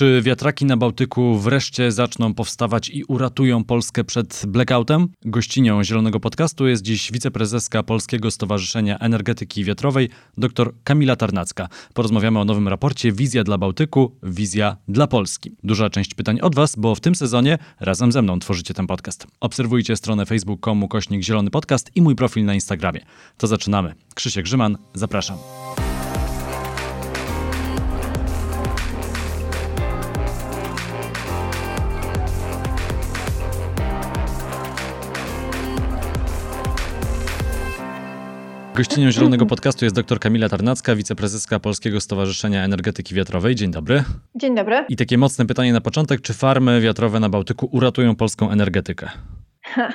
Czy wiatraki na Bałtyku wreszcie zaczną powstawać i uratują Polskę przed blackoutem? Gościnią Zielonego Podcastu jest dziś wiceprezeska Polskiego Stowarzyszenia Energetyki Wiatrowej, dr Kamila Tarnacka. Porozmawiamy o nowym raporcie Wizja dla Bałtyku, wizja dla Polski. Duża część pytań od Was, bo w tym sezonie razem ze mną tworzycie ten podcast. Obserwujcie stronę facebook.com kośnik Zielony Podcast i mój profil na Instagramie. To zaczynamy. Krzysiek Grzyman, zapraszam. Gościnią Zielonego Podcastu jest dr Kamila Tarnacka, wiceprezeska Polskiego Stowarzyszenia Energetyki Wiatrowej. Dzień dobry. Dzień dobry. I takie mocne pytanie na początek. Czy farmy wiatrowe na Bałtyku uratują polską energetykę?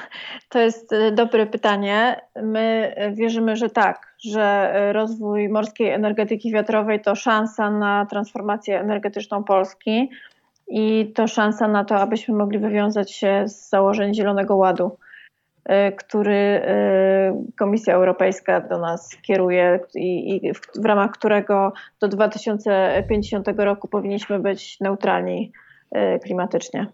To jest e, dobre pytanie. My wierzymy, że tak, że e, rozwój morskiej energetyki wiatrowej to szansa na transformację energetyczną Polski i to szansa na to, abyśmy mogli wywiązać się z założeń Zielonego Ładu. E, który e, Komisja Europejska do nas kieruje i, w, ramach którego do 2050 roku powinniśmy być neutralni klimatycznie.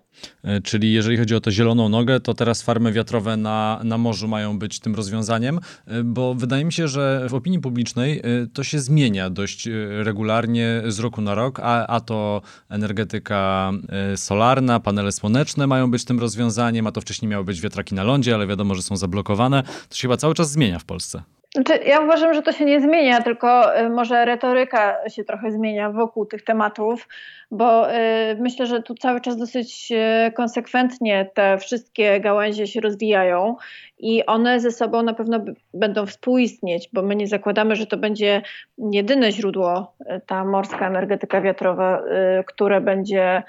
E, czyli jeżeli chodzi o tę zieloną nogę, to teraz farmy wiatrowe na, na morzu mają być tym rozwiązaniem, e, bo wydaje mi się, że w opinii publicznej to się zmienia dość regularnie z roku na rok, a, a to energetyka solarna, panele słoneczne mają być tym rozwiązaniem, a to wcześniej miały być wiatraki na lądzie, ale wiadomo, że są zablokowane. To się chyba cały czas zmienia w Polsce. Znaczy, ja uważam, że to się nie zmienia, tylko y, może retoryka się trochę zmienia wokół tych tematów, bo y, myślę, że tu cały czas dosyć y, konsekwentnie te wszystkie gałęzie się rozwijają i one ze sobą na pewno będą współistnieć, bo my nie zakładamy, że to będzie jedyne źródło, ta morska energetyka wiatrowa, które będzie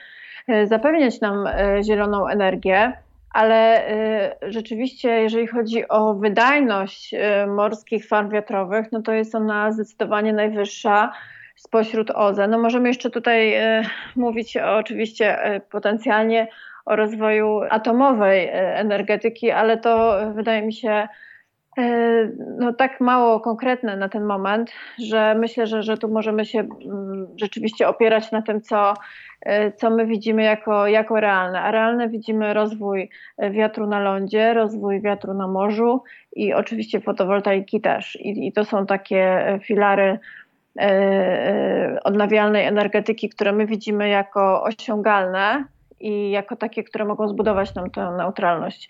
zapewniać nam zieloną energię ale y, rzeczywiście, jeżeli chodzi o wydajność y, morskich farm wiatrowych, no to jest ona zdecydowanie najwyższa spośród OZE. No możemy jeszcze tutaj y, mówić o, oczywiście potencjalnie o rozwoju atomowej energetyki, ale to wydaje mi się no, tak mało konkretne na ten moment, że myślę, że, że tu możemy się mm, rzeczywiście opierać na tym, co E, co my widzimy jako, jako realne. A realne widzimy rozwój e, wiatru na lądzie, rozwój wiatru na morzu i oczywiście fotowoltaiki też. I, i to są takie e, filary odnawialnej energetyki, które my widzimy jako osiągalne i jako takie, które mogą zbudować nam tę neutralność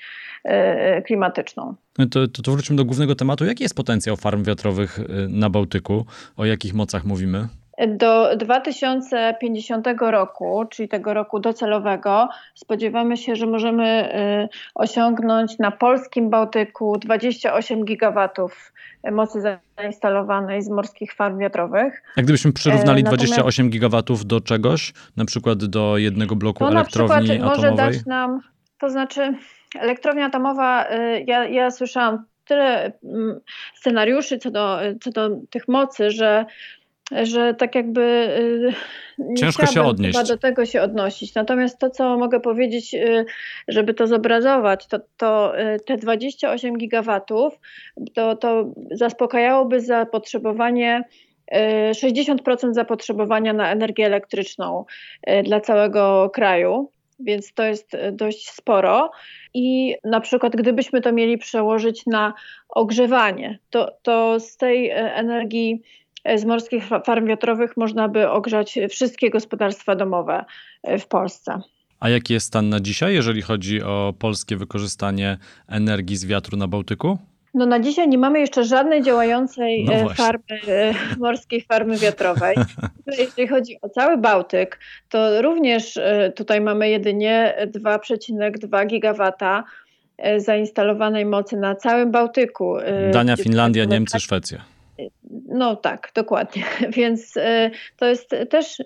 klimatyczną. No to, to, to wróćmy do głównego tematu. Jaki jest potencjał farm wiatrowych na Bałtyku? O jakich mocach mówimy? Do 2050 roku, czyli tego roku docelowego, spodziewamy się, że możemy y, osiągnąć na polskim Bałtyku 28 gigawatów mocy zainstalowanej z morskich farm wiatrowych. A gdybyśmy przyrównali Natomiast, 28 gigawatów do czegoś, na przykład do jednego bloku elektrowni atomowej? może dać nam, to znaczy elektrownia atomowa, y, ja, ja słyszałam tyle mm, scenariuszy co do, co do tych mocy, że że tak jakby y, nie Ciężko się odnieść. do tego się odnosić. Natomiast to, co mogę powiedzieć, y, żeby to zobrazować, to, to y, te 28 gigawatów to, to zaspokajałoby zapotrzebowanie 60% zapotrzebowania na energię elektryczną dla całego kraju, więc to jest dość sporo. I na przykład, gdybyśmy to mieli przełożyć na ogrzewanie, to, to z tej energii z morskich farm wiatrowych można by ogrzać wszystkie gospodarstwa domowe e, w Polsce. A jaki jest stan na dzisiaj, jeżeli chodzi o polskie wykorzystanie energii z wiatru na Bałtyku? No na dzisiaj nie mamy jeszcze żadnej działającej no e, farmy, morskiej farmy wiatrowej. Jeżeli chodzi o cały Bałtyk, to również tutaj mamy jedynie 2,2 gigawata zainstalowanej mocy na całym Bałtyku. Dania, Finlandia, Niemcy, Szwecja. No tak, dokładnie. Więc e, to jest też e,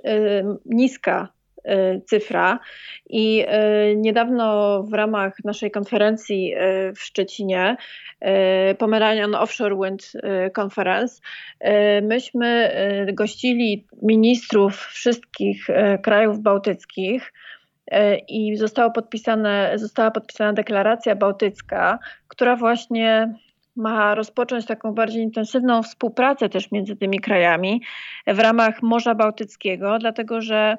niska e, cyfra i niedawno w ramach naszej konferencji w Szczecinie Pomeranian Offshore Wind Conference myśmy gościli ministrów wszystkich krajów bałtyckich i została podpisana deklaracja bałtycka, która właśnie ma rozpocząć taką bardziej intensywną współpracę też między tymi krajami w ramach Morza Bałtyckiego, dlatego że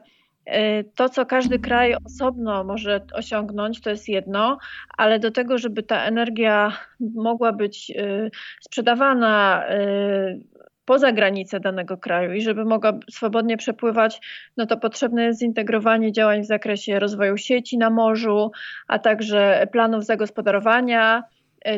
To, co każdy kraj osobno może osiągnąć, to jest jedno, ale do tego, żeby ta energia mogła być sprzedawana poza granice danego kraju i żeby mogła swobodnie przepływać, no to potrzebne jest zintegrowanie działań w zakresie rozwoju sieci na morzu, a także planów zagospodarowania,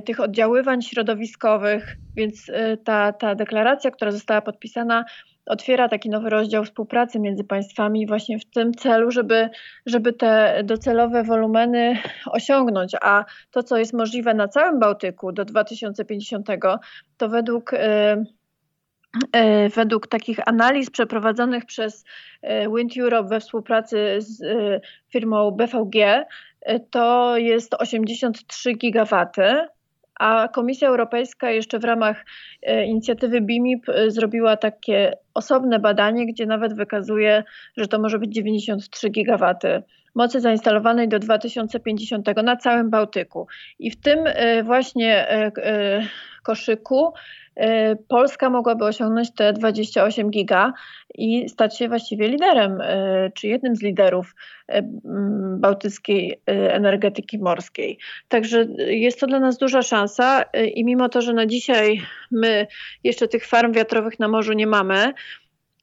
tych oddziaływań środowiskowych, więc e, ta, ta deklaracja, która została podpisana, otwiera taki nowy rozdział współpracy między państwami właśnie w tym celu, żeby, żeby te docelowe wolumeny osiągnąć. A to, co jest możliwe na całym Bałtyku do 2050, to według e, E, według takich analiz przeprowadzonych przez e, Wind Europe we współpracy z e, firmą BVG, to jest 83 gigawaty, a Komisja Europejska jeszcze w ramach inicjatywy BIMIP zrobiła takie osobne badanie, gdzie nawet wykazuje, że to może być 93 gigawaty mocy zainstalowanej do 2050 na całym Bałtyku. I w tym właśnie koszyku E, Polska mogłaby osiągnąć te 28 giga i stać się właściwie liderem, e, czy jednym z liderów e, bałtyckiej energetyki morskiej. Także jest to dla nas duża szansa i mimo to, że na dzisiaj my jeszcze tych farm wiatrowych na morzu nie mamy,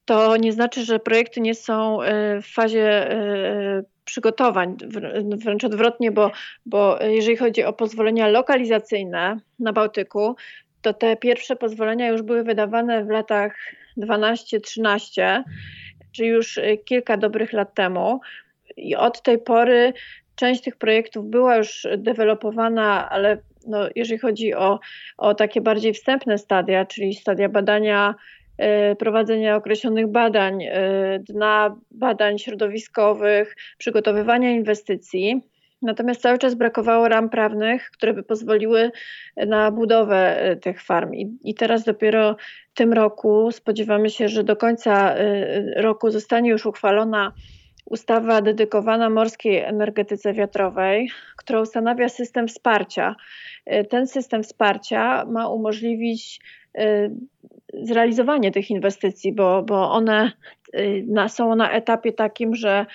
to nie znaczy, że projekty nie są w fazie przygotowań, wręcz odwrotnie, bo, bo jeżeli chodzi o pozwolenia lokalizacyjne na Bałtyku, to te pierwsze pozwolenia już były wydawane w latach 12-13, czyli już kilka dobrych lat temu. I od tej pory część tych projektów była już dewelopowana, ale no, jeżeli chodzi o, o takie bardziej wstępne stadia, czyli stadia badania, prowadzenia określonych badań, y, dna badań środowiskowych, przygotowywania inwestycji, Natomiast cały czas brakowało ram prawnych, które by pozwoliły na budowę e, tych farm. I, teraz dopiero w tym roku spodziewamy się, że do końca e, roku zostanie już uchwalona ustawa dedykowana morskiej energetyce wiatrowej, która ustanawia system wsparcia. E, ten system wsparcia ma umożliwić zrealizowanie tych inwestycji, bo, bo one są na etapie takim, że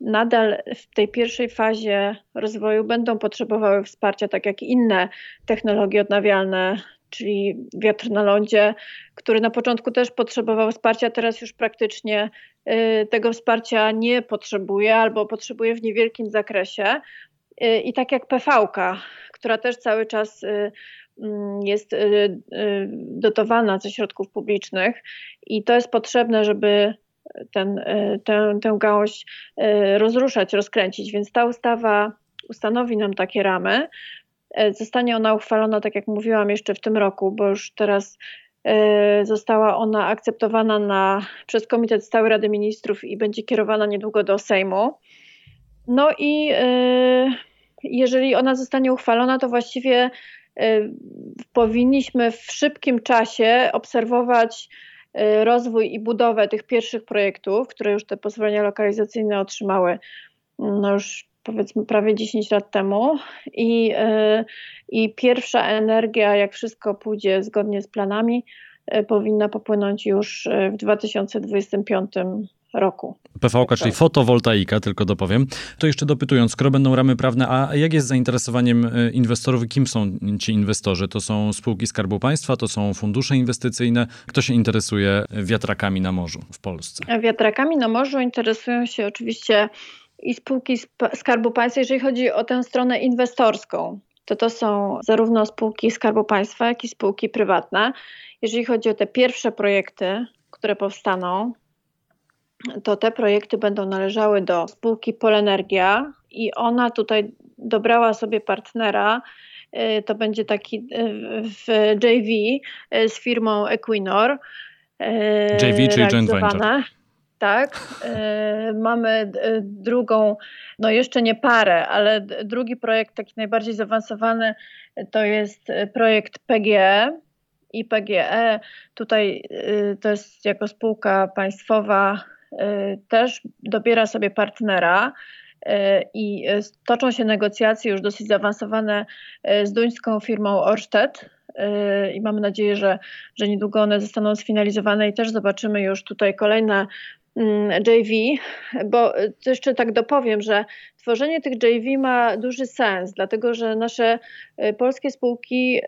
nadal w tej pierwszej fazie rozwoju będą potrzebowały wsparcia, tak jak inne technologie odnawialne, czyli wiatr na lądzie, który na początku też potrzebował wsparcia, teraz już praktycznie y, tego wsparcia nie potrzebuje albo potrzebuje w niewielkim zakresie. Y, I tak jak PV, która też cały czas y, jest dotowana ze środków publicznych i to jest potrzebne, żeby ten, e, tę, tę gałąź rozruszać, rozkręcić. Więc ta ustawa ustanowi nam takie ramy. Zostanie ona uchwalona, tak jak mówiłam, jeszcze w tym roku, bo już teraz została ona akceptowana na, przez Komitet Stały Rady Ministrów i będzie kierowana niedługo do Sejmu. No i jeżeli ona zostanie uchwalona, to właściwie powinniśmy w szybkim czasie obserwować Y, rozwój i budowę tych pierwszych projektów, które już te pozwolenia lokalizacyjne otrzymały no już powiedzmy prawie 10 lat temu. I, y, i pierwsza energia, jak wszystko pójdzie zgodnie z planami, y, powinna popłynąć już w 2025 roku. PVK, czyli tak. fotowoltaika, tylko dopowiem. To jeszcze dopytując, skoro będą ramy prawne, a jak jest zainteresowaniem e, inwestorów i kim są ci inwestorzy? To są spółki Skarbu Państwa, to są fundusze inwestycyjne. Kto się interesuje wiatrakami na morzu w Polsce? Wiatrakami na morzu interesują się oczywiście i spółki Skarbu Państwa, jeżeli chodzi o tę stronę inwestorską. To to są zarówno spółki Skarbu Państwa, jak i spółki prywatne. Jeżeli chodzi o te pierwsze projekty, które powstaną, to te projekty będą należały do spółki Polenergia i ona tutaj dobrała sobie partnera. Y, to będzie taki y, w JV y, z firmą Equinor. JV, czyli joint venture. Tak. Mamy drugą, no jeszcze nie parę, ale drugi projekt, taki najbardziej zaawansowany, to jest projekt PGE. I PGE tutaj to jest jako spółka państwowa też dobiera sobie partnera y, i toczą się negocjacje już dosyć zaawansowane y, z duńską firmą Orsted i mamy nadzieję, że, że niedługo one zostaną sfinalizowane i też zobaczymy już tutaj kolejne mm, JV, bo jeszcze tak dopowiem, że tworzenie tych JV ma duży sens, dlatego że nasze polskie spółki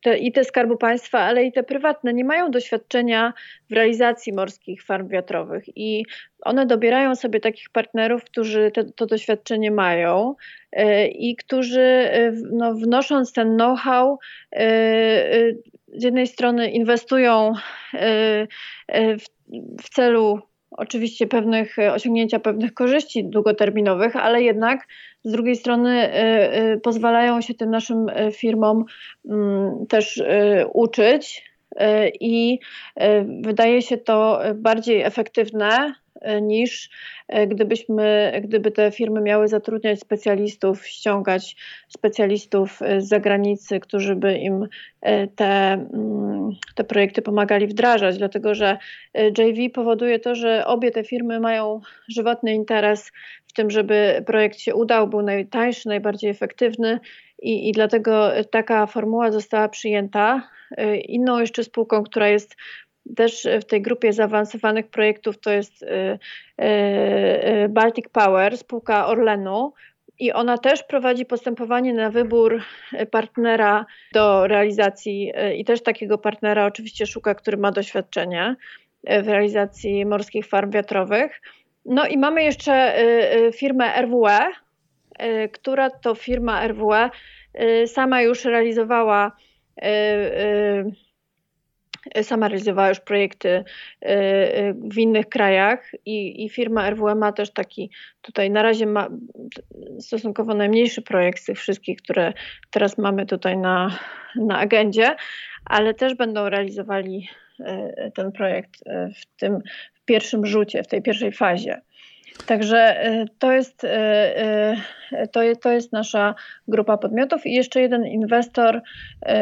te, i te Skarbu Państwa, ale i te prywatne nie mają doświadczenia w realizacji morskich farm wiatrowych. I one dobierają sobie takich partnerów, którzy te, to doświadczenie mają yy, i którzy yy, no, wnosząc ten know-how yy, z jednej strony inwestują w, w celu oczywiście pewnych osiągnięcia pewnych korzyści długoterminowych, ale jednak z drugiej strony y, y, pozwalają się tym naszym firmom mm, też uczyć i wydaje się to bardziej efektywne niż gdybyśmy, gdyby te firmy miały zatrudniać specjalistów, ściągać specjalistów z zagranicy, którzy by im te, mm, te projekty pomagali wdrażać, dlatego że JV powoduje to, że obie te firmy mają żywotny interes w tym, żeby projekt się udał, był najtańszy, najbardziej efektywny i, i dlatego taka formuła została przyjęta. Inną jeszcze spółką, która jest też w tej grupie zaawansowanych projektów to jest y, y, Baltic Power, spółka Orlenu. I ona też prowadzi postępowanie na wybór partnera do realizacji, i też takiego partnera oczywiście szuka, który ma doświadczenie w realizacji morskich farm wiatrowych. No i mamy jeszcze y, y, firmę RWE, y, która to firma RWE sama już realizowała sama realizowała już projekty w innych krajach i, i, firma RWE ma też taki tutaj na razie ma stosunkowo najmniejszy projekt z tych wszystkich, które teraz mamy tutaj na, na agendzie, ale też będą realizowali ten projekt w tym pierwszym rzucie, w tej pierwszej fazie. Także y, to jest, y, y, to, to jest nasza grupa podmiotów. I jeszcze jeden inwestor,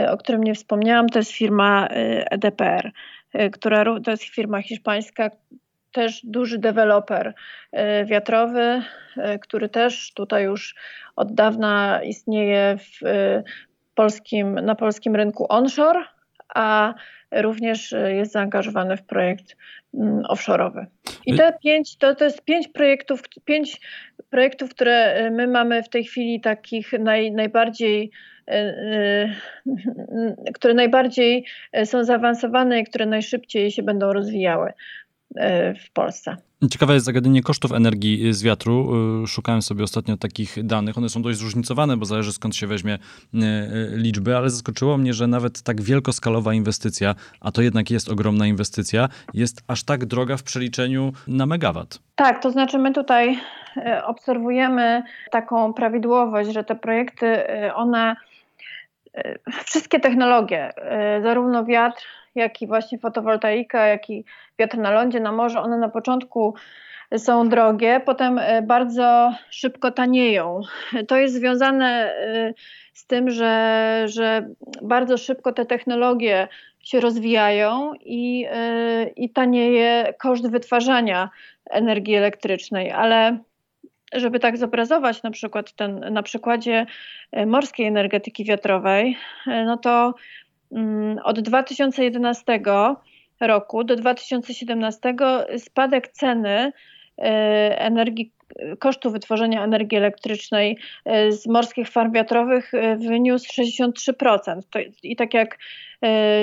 o którym nie wspomniałam, to jest firma EDPR, która to jest firma hiszpańska, też duży deweloper wiatrowy, który też tutaj już od dawna istnieje w polskim, na polskim rynku onshore, a również jest zaangażowany w projekt Mm, offshore'owy. I te pięć, to, to jest pięć projektów, pięć projektów, które y, my mamy w tej chwili takich naj, najbardziej, y, y, które najbardziej są zaawansowane i które najszybciej się będą rozwijały. E, w Polsce. Ciekawe jest zagadnienie kosztów energii z wiatru. E, szukałem sobie ostatnio takich danych. One są dość zróżnicowane, bo zależy skąd się weźmie e, liczby, ale zaskoczyło mnie, że nawet tak wielkoskalowa inwestycja, a to jednak jest ogromna inwestycja, jest aż tak droga w przeliczeniu na megawat. Tak, to znaczy my tutaj obserwujemy taką prawidłowość, że te projekty, one wszystkie technologie, zarówno wiatr, jak i właśnie fotowoltaika, jak i wiatr na lądzie, na morzu, one na początku są drogie, potem e, bardzo szybko tanieją. To jest związane e, z tym, że, że bardzo szybko te technologie się rozwijają i, e, i tanieje koszt wytwarzania energii elektrycznej, ale żeby tak zobrazować na przykład ten, na przykładzie morskiej energetyki wiatrowej, no to od 2011 roku do 2017 spadek ceny e, energii, kosztu wytworzenia energii elektrycznej e, z morskich farm wiatrowych e, wyniósł 63%. I tak jak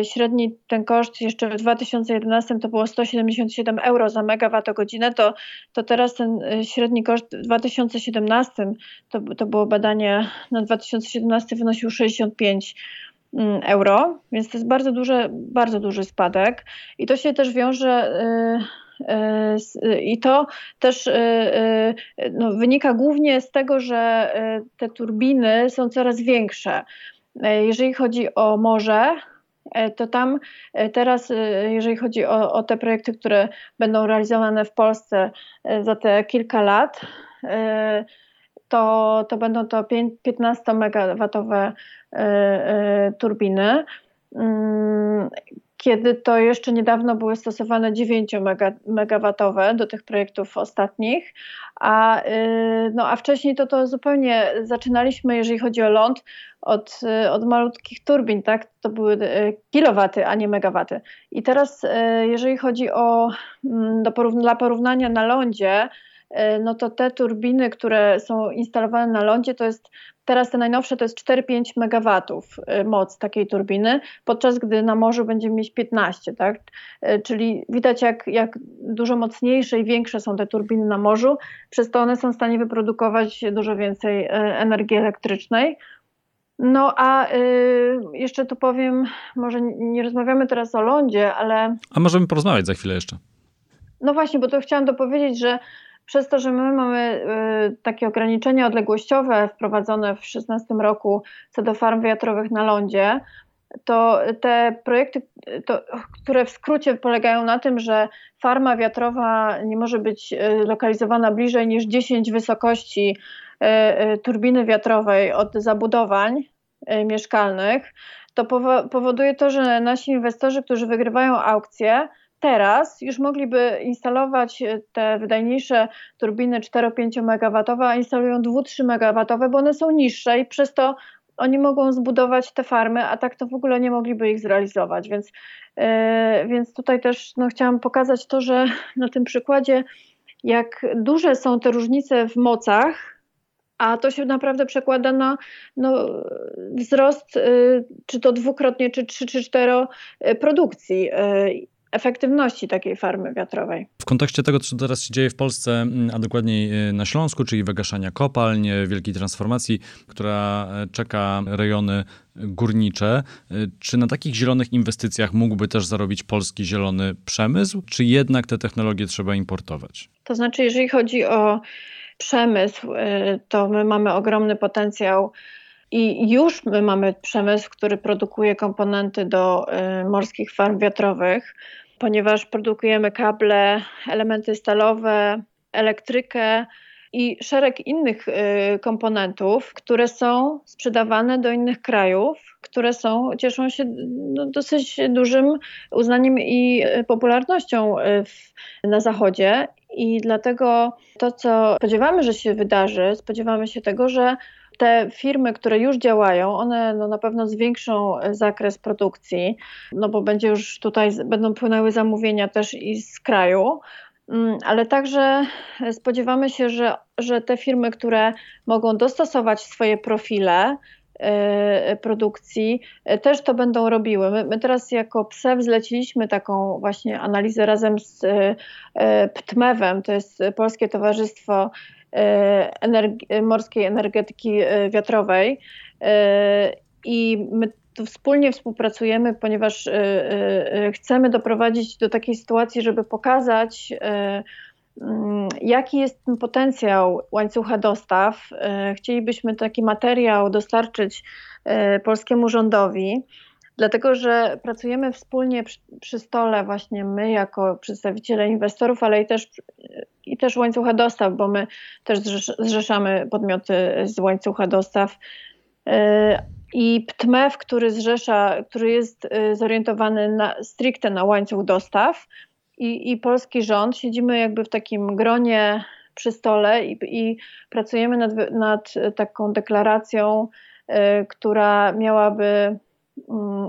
średni ten koszt jeszcze w 2011 to było 177 euro za megawattogodzinę, to, to teraz ten średni koszt w 2017 to, to było badanie na 2017 wynosił 65 Mm, euro, więc to jest bardzo, duży, bardzo duży spadek i to się też wiąże y, y, i to też y, no, wynika głównie z tego, że te turbiny są coraz większe. Jeżeli chodzi o morze, to tam teraz, jeżeli chodzi o, o, te projekty, które będą realizowane w Polsce za te kilka lat, to, to będą to 15 megawatowe E, e, turbiny. Mm, kiedy to jeszcze niedawno były stosowane 9 megawatowe do tych projektów ostatnich, a, y, no, a wcześniej to, to zupełnie zaczynaliśmy, jeżeli chodzi o ląd, od, od malutkich turbin, tak? To były kilowaty, a nie megawaty. I teraz, jeżeli chodzi o mm, do porówn dla porównania na lądzie, no to te turbiny, które są instalowane na lądzie, to jest Teraz te najnowsze to jest 4-5 MW y, moc takiej turbiny, podczas gdy na morzu będziemy mieć 15, tak? Y, czyli widać jak, jak dużo mocniejsze i większe są te turbiny na morzu, przez to one są w stanie wyprodukować dużo więcej energii elektrycznej. No a y, jeszcze tu powiem, może nie rozmawiamy teraz o lądzie, ale. A możemy porozmawiać za chwilę jeszcze. No właśnie, bo to chciałam dopowiedzieć, że przez to, że my mamy y, takie ograniczenia odległościowe wprowadzone w 2016 roku co do farm wiatrowych na lądzie, to te projekty, to, które w skrócie polegają na tym, że farma wiatrowa nie może być y, lokalizowana bliżej niż 10 wysokości y, turbiny wiatrowej od zabudowań mieszkalnych, to powoduje to, że nasi inwestorzy, którzy wygrywają aukcje, teraz już mogliby instalować e, te wydajniejsze turbiny 4-5 MW, a instalują 2-3 MW, bo one są niższe i przez to oni mogą zbudować te farmy, a tak to w ogóle nie mogliby ich zrealizować. Więc, yy, więc tutaj też no, chciałam pokazać to, że na tym przykładzie, jak duże są te różnice w mocach, a to się naprawdę przekłada na no, wzrost, yy, czy to dwukrotnie, czy trzy, czy cztero produkcji. Efektywności takiej farmy wiatrowej. W kontekście tego, co teraz się dzieje w Polsce, a dokładniej y, na Śląsku, czyli wygaszania kopalń, y, wielkiej transformacji, która y, czeka rejony górnicze, czy na takich zielonych inwestycjach mógłby też zarobić polski zielony przemysł, czy jednak te technologie trzeba importować? To znaczy, jeżeli chodzi o przemysł, to my mamy ogromny potencjał i już my mamy przemysł, który produkuje komponenty do morskich farm wiatrowych ponieważ produkujemy kable, elementy stalowe, elektrykę i szereg innych y, komponentów, które są sprzedawane do innych krajów, które są, cieszą się no, dosyć dużym uznaniem i popularnością y, w, na Zachodzie. I dlatego to, co spodziewamy, że się wydarzy, spodziewamy się tego, że te firmy, które już działają, one no na pewno zwiększą e, zakres produkcji, no bo będzie już tutaj, będą płynęły zamówienia też i z kraju, mm, ale także spodziewamy się, że, że te firmy, które mogą dostosować swoje profile, e, produkcji, e, też to będą robiły. My, my, teraz jako PSEW zleciliśmy taką właśnie analizę razem z PTMEW-em, to jest Polskie Towarzystwo E, energi morskiej energetyki e, wiatrowej e, i my wspólnie współpracujemy, ponieważ chcemy doprowadzić do takiej sytuacji, żeby pokazać, mm, jaki jest ten potencjał łańcucha dostaw. Chcielibyśmy taki materiał dostarczyć polskiemu rządowi. Dlatego, że pracujemy wspólnie przy, przy, stole, właśnie my jako przedstawiciele inwestorów, ale i też, i też łańcucha dostaw, bo my też zrzeszamy podmioty z łańcucha dostaw. E, I PTMEF, który zrzesza, który jest e, zorientowany na, stricte na łańcuch dostaw, i, i polski rząd, siedzimy jakby w takim gronie przy stole i, i pracujemy nad, nad taką deklaracją, y, która miałaby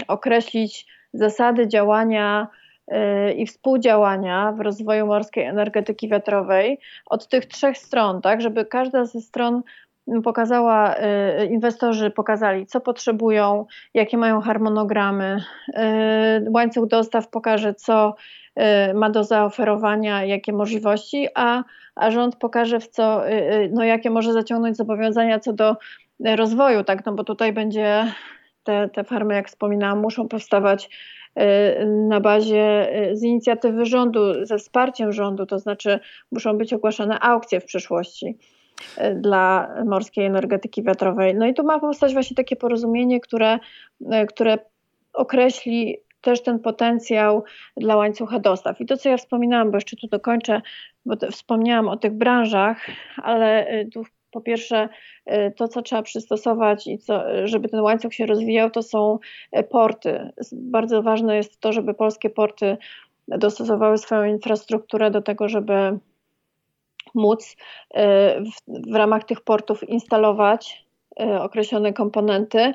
określić zasady działania y, i współdziałania w rozwoju morskiej energetyki wiatrowej od tych trzech stron, tak, żeby każda ze stron pokazała, y, inwestorzy pokazali, co potrzebują, jakie mają harmonogramy. Y, łańcuch dostaw pokaże, co ma do zaoferowania, jakie możliwości, a, a rząd pokaże, w co, no, jakie może zaciągnąć zobowiązania co do rozwoju, tak, no bo tutaj będzie te, te farmy, jak wspominałam, muszą powstawać y, na bazie y, z inicjatywy rządu, ze wsparciem rządu, to znaczy muszą być ogłaszane aukcje w przyszłości y, dla morskiej energetyki wiatrowej. No i tu ma powstać właśnie takie porozumienie, które, które określi też ten potencjał dla łańcucha dostaw. I to, co ja wspominałam, bo jeszcze tu dokończę, bo wspomniałam o tych branżach, ale tu Po pierwsze, to co trzeba przystosować i co, żeby ten łańcuch się rozwijał, to są porty. Bardzo ważne jest to, żeby polskie porty dostosowały swoją infrastrukturę do tego, żeby móc w, w ramach tych portów instalować określone komponenty,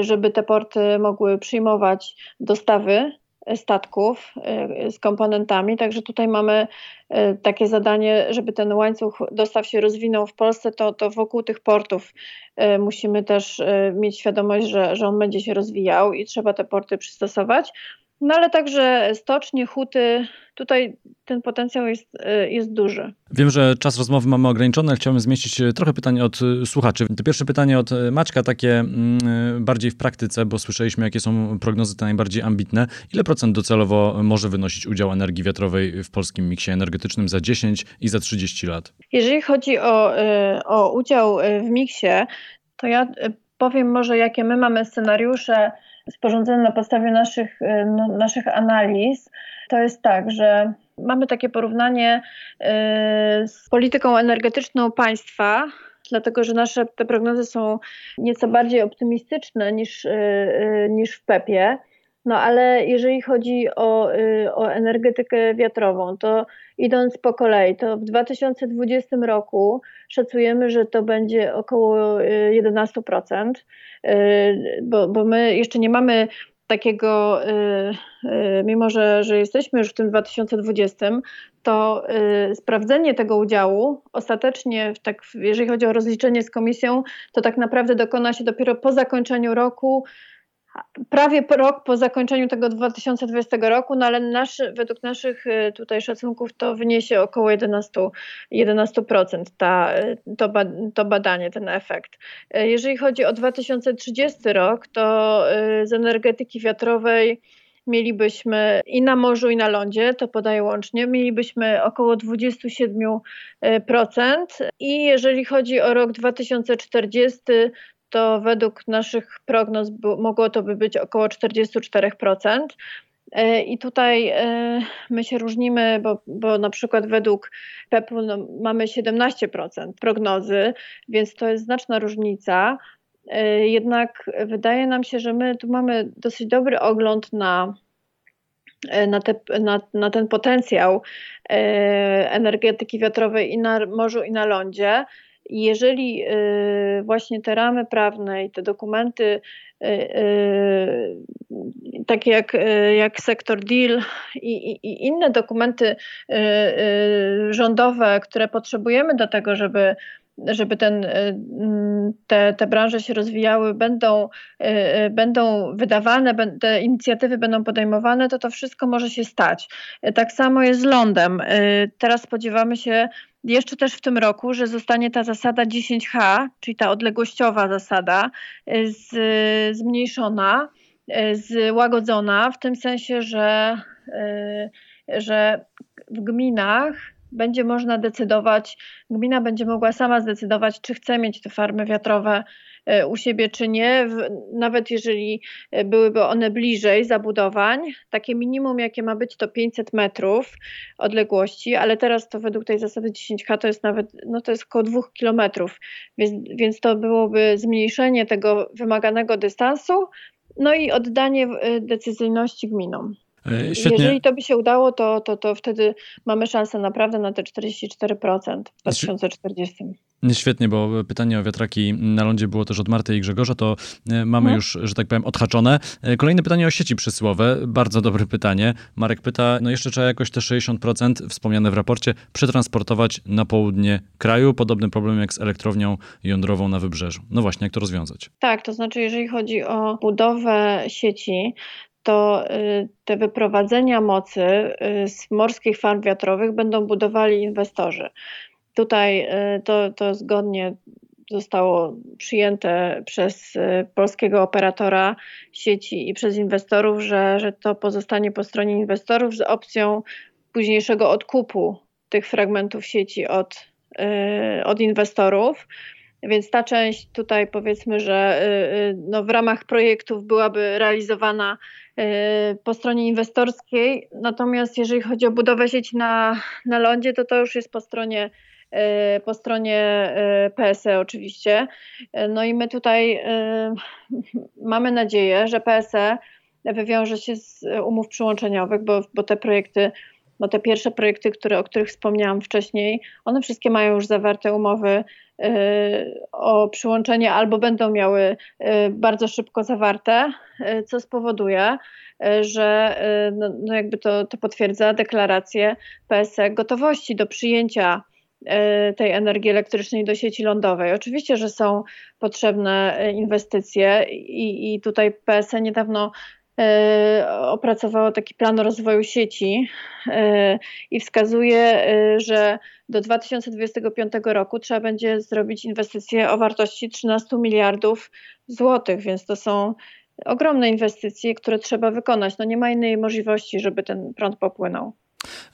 żeby te porty mogły przyjmować dostawy statków y, z komponentami. Także tutaj mamy y, takie zadanie, żeby ten łańcuch dostaw się rozwinął w Polsce, to, to wokół tych portów y, musimy też mieć świadomość, że, że on będzie się rozwijał i trzeba te porty przystosować. No ale także stocznie, huty, tutaj ten potencjał jest, y, jest duży. Wiem, że czas rozmowy mamy ograniczony, chciałbym zmieścić y, trochę pytań od y, słuchaczy. To pierwsze pytanie od Maćka, takie mm, bardziej w praktyce, bo słyszeliśmy, jakie są prognozy te najbardziej ambitne. Ile procent docelowo może wynosić udział energii wiatrowej w polskim miksie energetycznym za 10 i za 30 lat? Jeżeli chodzi o, o udział w miksie, to ja powiem może, jakie my mamy scenariusze sporządzone na podstawie naszych, y, no, naszych analiz, to jest tak, że mamy takie porównanie y, z polityką energetyczną państwa, dlatego że nasze te prognozy są nieco bardziej optymistyczne niż, y, niż w PEP-ie. No ale jeżeli chodzi o, o energetykę wiatrową, to idąc po kolei, to w 2020 roku szacujemy, że to będzie około 11%. Y, bo, bo my jeszcze nie mamy takiego, y, y, mimo że, że jesteśmy już w tym 2020, to sprawdzenie tego udziału ostatecznie, tak, jeżeli chodzi o rozliczenie z komisją, to tak naprawdę dokona się dopiero po zakończeniu roku prawie rok po zakończeniu tego 2020 roku, no ale nasz, według naszych y, tutaj szacunków to wyniesie około 11%, 11% ta, y, to, to badanie, ten efekt. Y, jeżeli chodzi o 2030 rok, to z energetyki wiatrowej mielibyśmy i na morzu, i na lądzie, to podaję łącznie, mielibyśmy około 27%. I jeżeli chodzi o rok 2040, to według naszych prognoz mogło to by być około 44%. E, I tutaj e, my się różnimy, bo, bo na przykład według PEP-u no, mamy 17% prognozy, więc to jest znaczna różnica. E, jednak wydaje nam się, że my tu mamy dosyć dobry ogląd na, na, te, na, na ten potencjał energetyki wiatrowej i na morzu, i na lądzie. Jeżeli y, właśnie te ramy prawne i te dokumenty, y, y, takie jak, jak sektor deal i, i, i inne dokumenty rządowe, które potrzebujemy do tego, żeby żeby ten, te, te branże się rozwijały, będą, będą wydawane, te inicjatywy będą podejmowane, to to wszystko może się stać. Tak samo jest z lądem. Teraz spodziewamy się jeszcze też w tym roku, że zostanie ta zasada 10H, czyli ta odległościowa zasada, y, z, zmniejszona, y, złagodzona, w tym sensie, że, y, że w gminach będzie można decydować, gmina będzie mogła sama zdecydować, czy chce mieć te farmy wiatrowe E, u siebie czy nie, nawet jeżeli e, byłyby one bliżej zabudowań. Takie minimum, jakie ma być, to 500 metrów odległości, ale teraz to według tej zasady 10K to jest nawet, no to jest około 2 kilometrów, więc, więc to byłoby zmniejszenie tego wymaganego dystansu, no i oddanie e, decyzyjności gminom. Świetnie. Jeżeli to by się udało, to, to, to wtedy mamy szansę naprawdę na te 44% w 2040. Świetnie, bo pytanie o wiatraki na lądzie było też od Marty i Grzegorza, to e, mamy no. już, że tak powiem, odhaczone. E, kolejne pytanie o sieci przesyłowe. Bardzo dobre pytanie. Marek pyta, no jeszcze trzeba jakoś te 60% wspomniane w raporcie przetransportować na południe kraju. Podobny problem jak z elektrownią jądrową na wybrzeżu. No właśnie, jak to rozwiązać? Tak, to znaczy jeżeli chodzi o budowę sieci, to y, te wyprowadzenia mocy y, z morskich farm wiatrowych będą budowali inwestorzy. Tutaj y, to, to zgodnie zostało przyjęte przez polskiego operatora sieci i przez inwestorów, że, że to pozostanie po stronie inwestorów z opcją późniejszego odkupu tych fragmentów sieci od, od inwestorów. Więc ta część tutaj powiedzmy, że no w ramach projektów byłaby realizowana po stronie inwestorskiej, natomiast jeżeli chodzi o budowę sieci na, na lądzie, to to już jest po stronie po stronie PSE oczywiście. No i my tutaj mamy nadzieję, że PSE wywiąże się z umów przyłączeniowych, bo, bo te projekty bo te pierwsze projekty, które, o których wspomniałam wcześniej, one wszystkie mają już zawarte umowy y, o przyłączenie albo będą miały y, bardzo szybko zawarte, y, co spowoduje, że no, no jakby to, to potwierdza deklarację PSE gotowości do przyjęcia tej energii elektrycznej do sieci lądowej. Oczywiście, że są potrzebne inwestycje i, i tutaj PSE niedawno E, opracowało taki plan rozwoju sieci e, i wskazuje, e, że do 2025 roku trzeba będzie zrobić inwestycje o wartości 13 miliardów złotych, więc to są ogromne inwestycje, które trzeba wykonać. No nie ma innej możliwości, żeby ten prąd popłynął.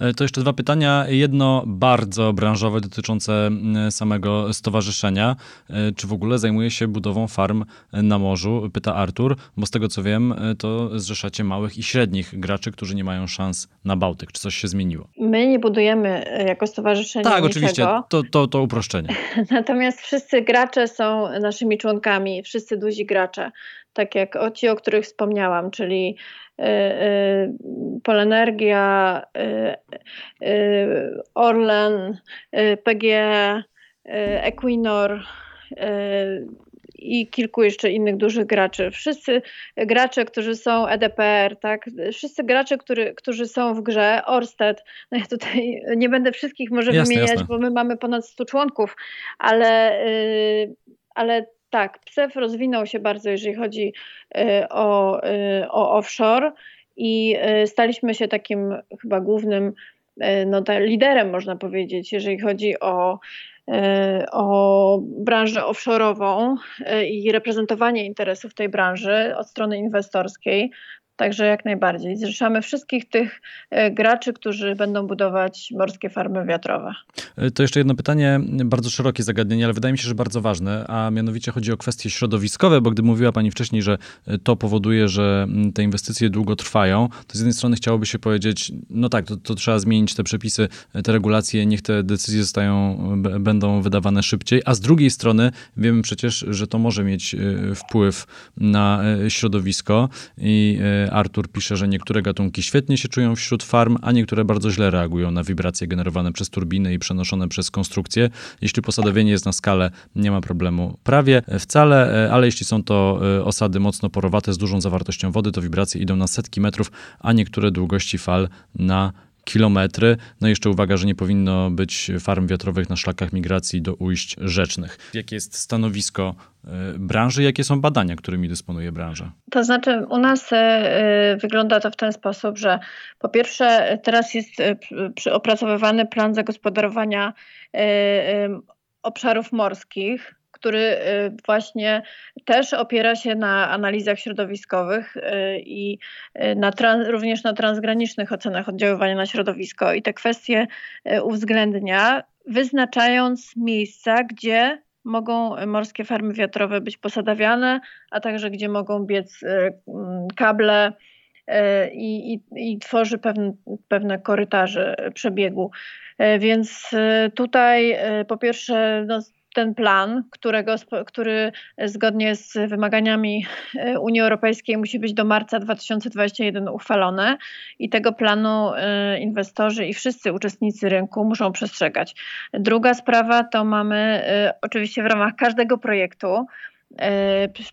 E, to jeszcze dwa pytania. Jedno bardzo branżowe dotyczące samego stowarzyszenia. E, czy w ogóle zajmuje się budową farm na morzu? Pyta Artur, bo z tego co wiem, e, to zrzeszacie małych i średnich graczy, którzy nie mają szans na Bałtyk. Czy coś się zmieniło? My nie budujemy jako stowarzyszenie. Tak, niczego. oczywiście. To, to, to uproszczenie. Natomiast wszyscy gracze są naszymi członkami, wszyscy duzi gracze tak jak o ci, o których wspomniałam, czyli Polenergia, y, Orlen, PGE, Equinor i kilku jeszcze innych dużych graczy. Wszyscy gracze, którzy są EDPR, tak? Wszyscy gracze, który, którzy są w grze, Orsted, no ja tutaj nie będę wszystkich może jasne, wymieniać, jasne. bo my mamy ponad 100 członków, ale, ale tak, PSEF rozwinął się bardzo, jeżeli chodzi y, o, y, o offshore i y, staliśmy się takim chyba głównym no, liderem, można powiedzieć, jeżeli chodzi o, o branżę offshore'ową i reprezentowanie interesów tej branży od strony inwestorskiej. Także jak najbardziej. Zrzeszamy wszystkich tych e, graczy, którzy będą budować morskie farmy wiatrowe. E, to jeszcze jedno pytanie, bardzo szerokie zagadnienie, ale wydaje mi się, że bardzo ważne, a mianowicie chodzi o kwestie środowiskowe, bo gdy mówiła Pani wcześniej, że e, to powoduje, że te inwestycje długo trwają, to z jednej strony chciałoby się powiedzieć, no tak, to, to trzeba zmienić te przepisy, te regulacje, niech te decyzje zostają, będą wydawane szybciej, a z drugiej strony wiemy przecież, że to może mieć wpływ na środowisko i Artur pisze, że niektóre gatunki świetnie się czują wśród farm, a niektóre bardzo źle reagują na wibracje generowane przez turbiny i przenoszone przez konstrukcje. Jeśli posadowienie jest na skalę, nie ma problemu prawie wcale, e, ale jeśli są to e, osady mocno porowate z dużą zawartością wody, to wibracje idą na setki metrów, a niektóre długości fal na kilometry. No i jeszcze uwaga, że nie powinno być farm wiatrowych na szlakach migracji do ujść rzecznych. Jakie jest stanowisko e, branży, jakie są badania, którymi dysponuje branża? To znaczy, u nas e, wygląda to w ten sposób, że po pierwsze, teraz jest e, opracowywany plan zagospodarowania obszarów morskich który y, właśnie też opiera się na analizach środowiskowych y, i y, na trans, również na transgranicznych ocenach oddziaływania na środowisko. I te kwestie uwzględnia, wyznaczając miejsca, gdzie mogą morskie farmy wiatrowe być posadawiane, a także gdzie mogą biec kable i, i, i tworzy pewne, pewne korytarze przebiegu. Więc tutaj po pierwsze no, ten plan, którego, który zgodnie z wymaganiami e, Unii Europejskiej musi być do marca 2021 uchwalony i tego planu e, inwestorzy i wszyscy uczestnicy rynku muszą przestrzegać. Druga sprawa to mamy e, oczywiście w ramach każdego projektu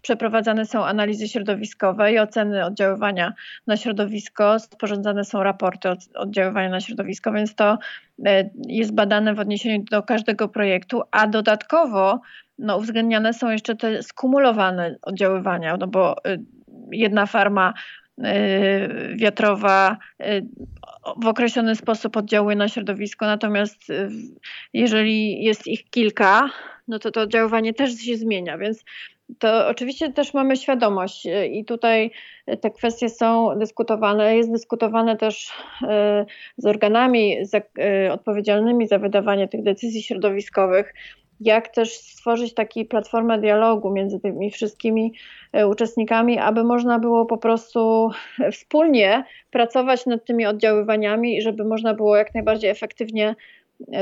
przeprowadzane są analizy środowiskowe i oceny oddziaływania na środowisko, sporządzane są raporty oddziaływania na środowisko, więc to e, jest badane w odniesieniu do każdego projektu, a dodatkowo no, uwzględniane są jeszcze te skumulowane oddziaływania, no bo e, jedna farma wiatrowa w określony sposób oddziałuje na środowisko, natomiast jeżeli jest ich kilka, no to to oddziaływanie też się zmienia, więc to oczywiście też mamy świadomość e, i tutaj te kwestie są dyskutowane. Jest dyskutowane też e, z organami odpowiedzialnymi za wydawanie tych decyzji środowiskowych, jak też stworzyć taką platformę dialogu między tymi wszystkimi uczestnikami, aby można było po prostu wspólnie pracować nad tymi oddziaływaniami i żeby można było jak najbardziej efektywnie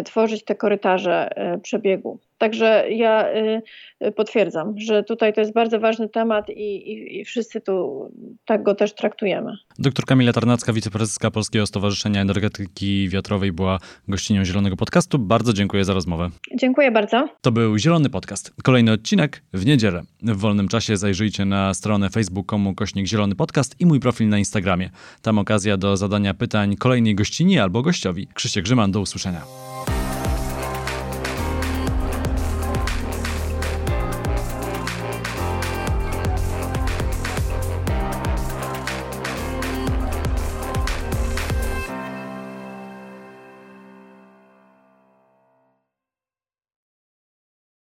tworzyć te korytarze przebiegu. Także ja potwierdzam, że tutaj to jest bardzo ważny temat i, i, i wszyscy tu tak go też traktujemy. Doktor Kamila Tarnacka, wiceprezeska Polskiego Stowarzyszenia Energetyki Wiatrowej była gościnią Zielonego Podcastu. Bardzo dziękuję za rozmowę. Dziękuję bardzo. To był Zielony Podcast. Kolejny odcinek w niedzielę. W wolnym czasie zajrzyjcie na stronę facebook.com kośnik Zielony Podcast i mój profil na Instagramie. Tam okazja do zadania pytań kolejnej gościni albo gościowi. Krzysiek Grzyman, do usłyszenia.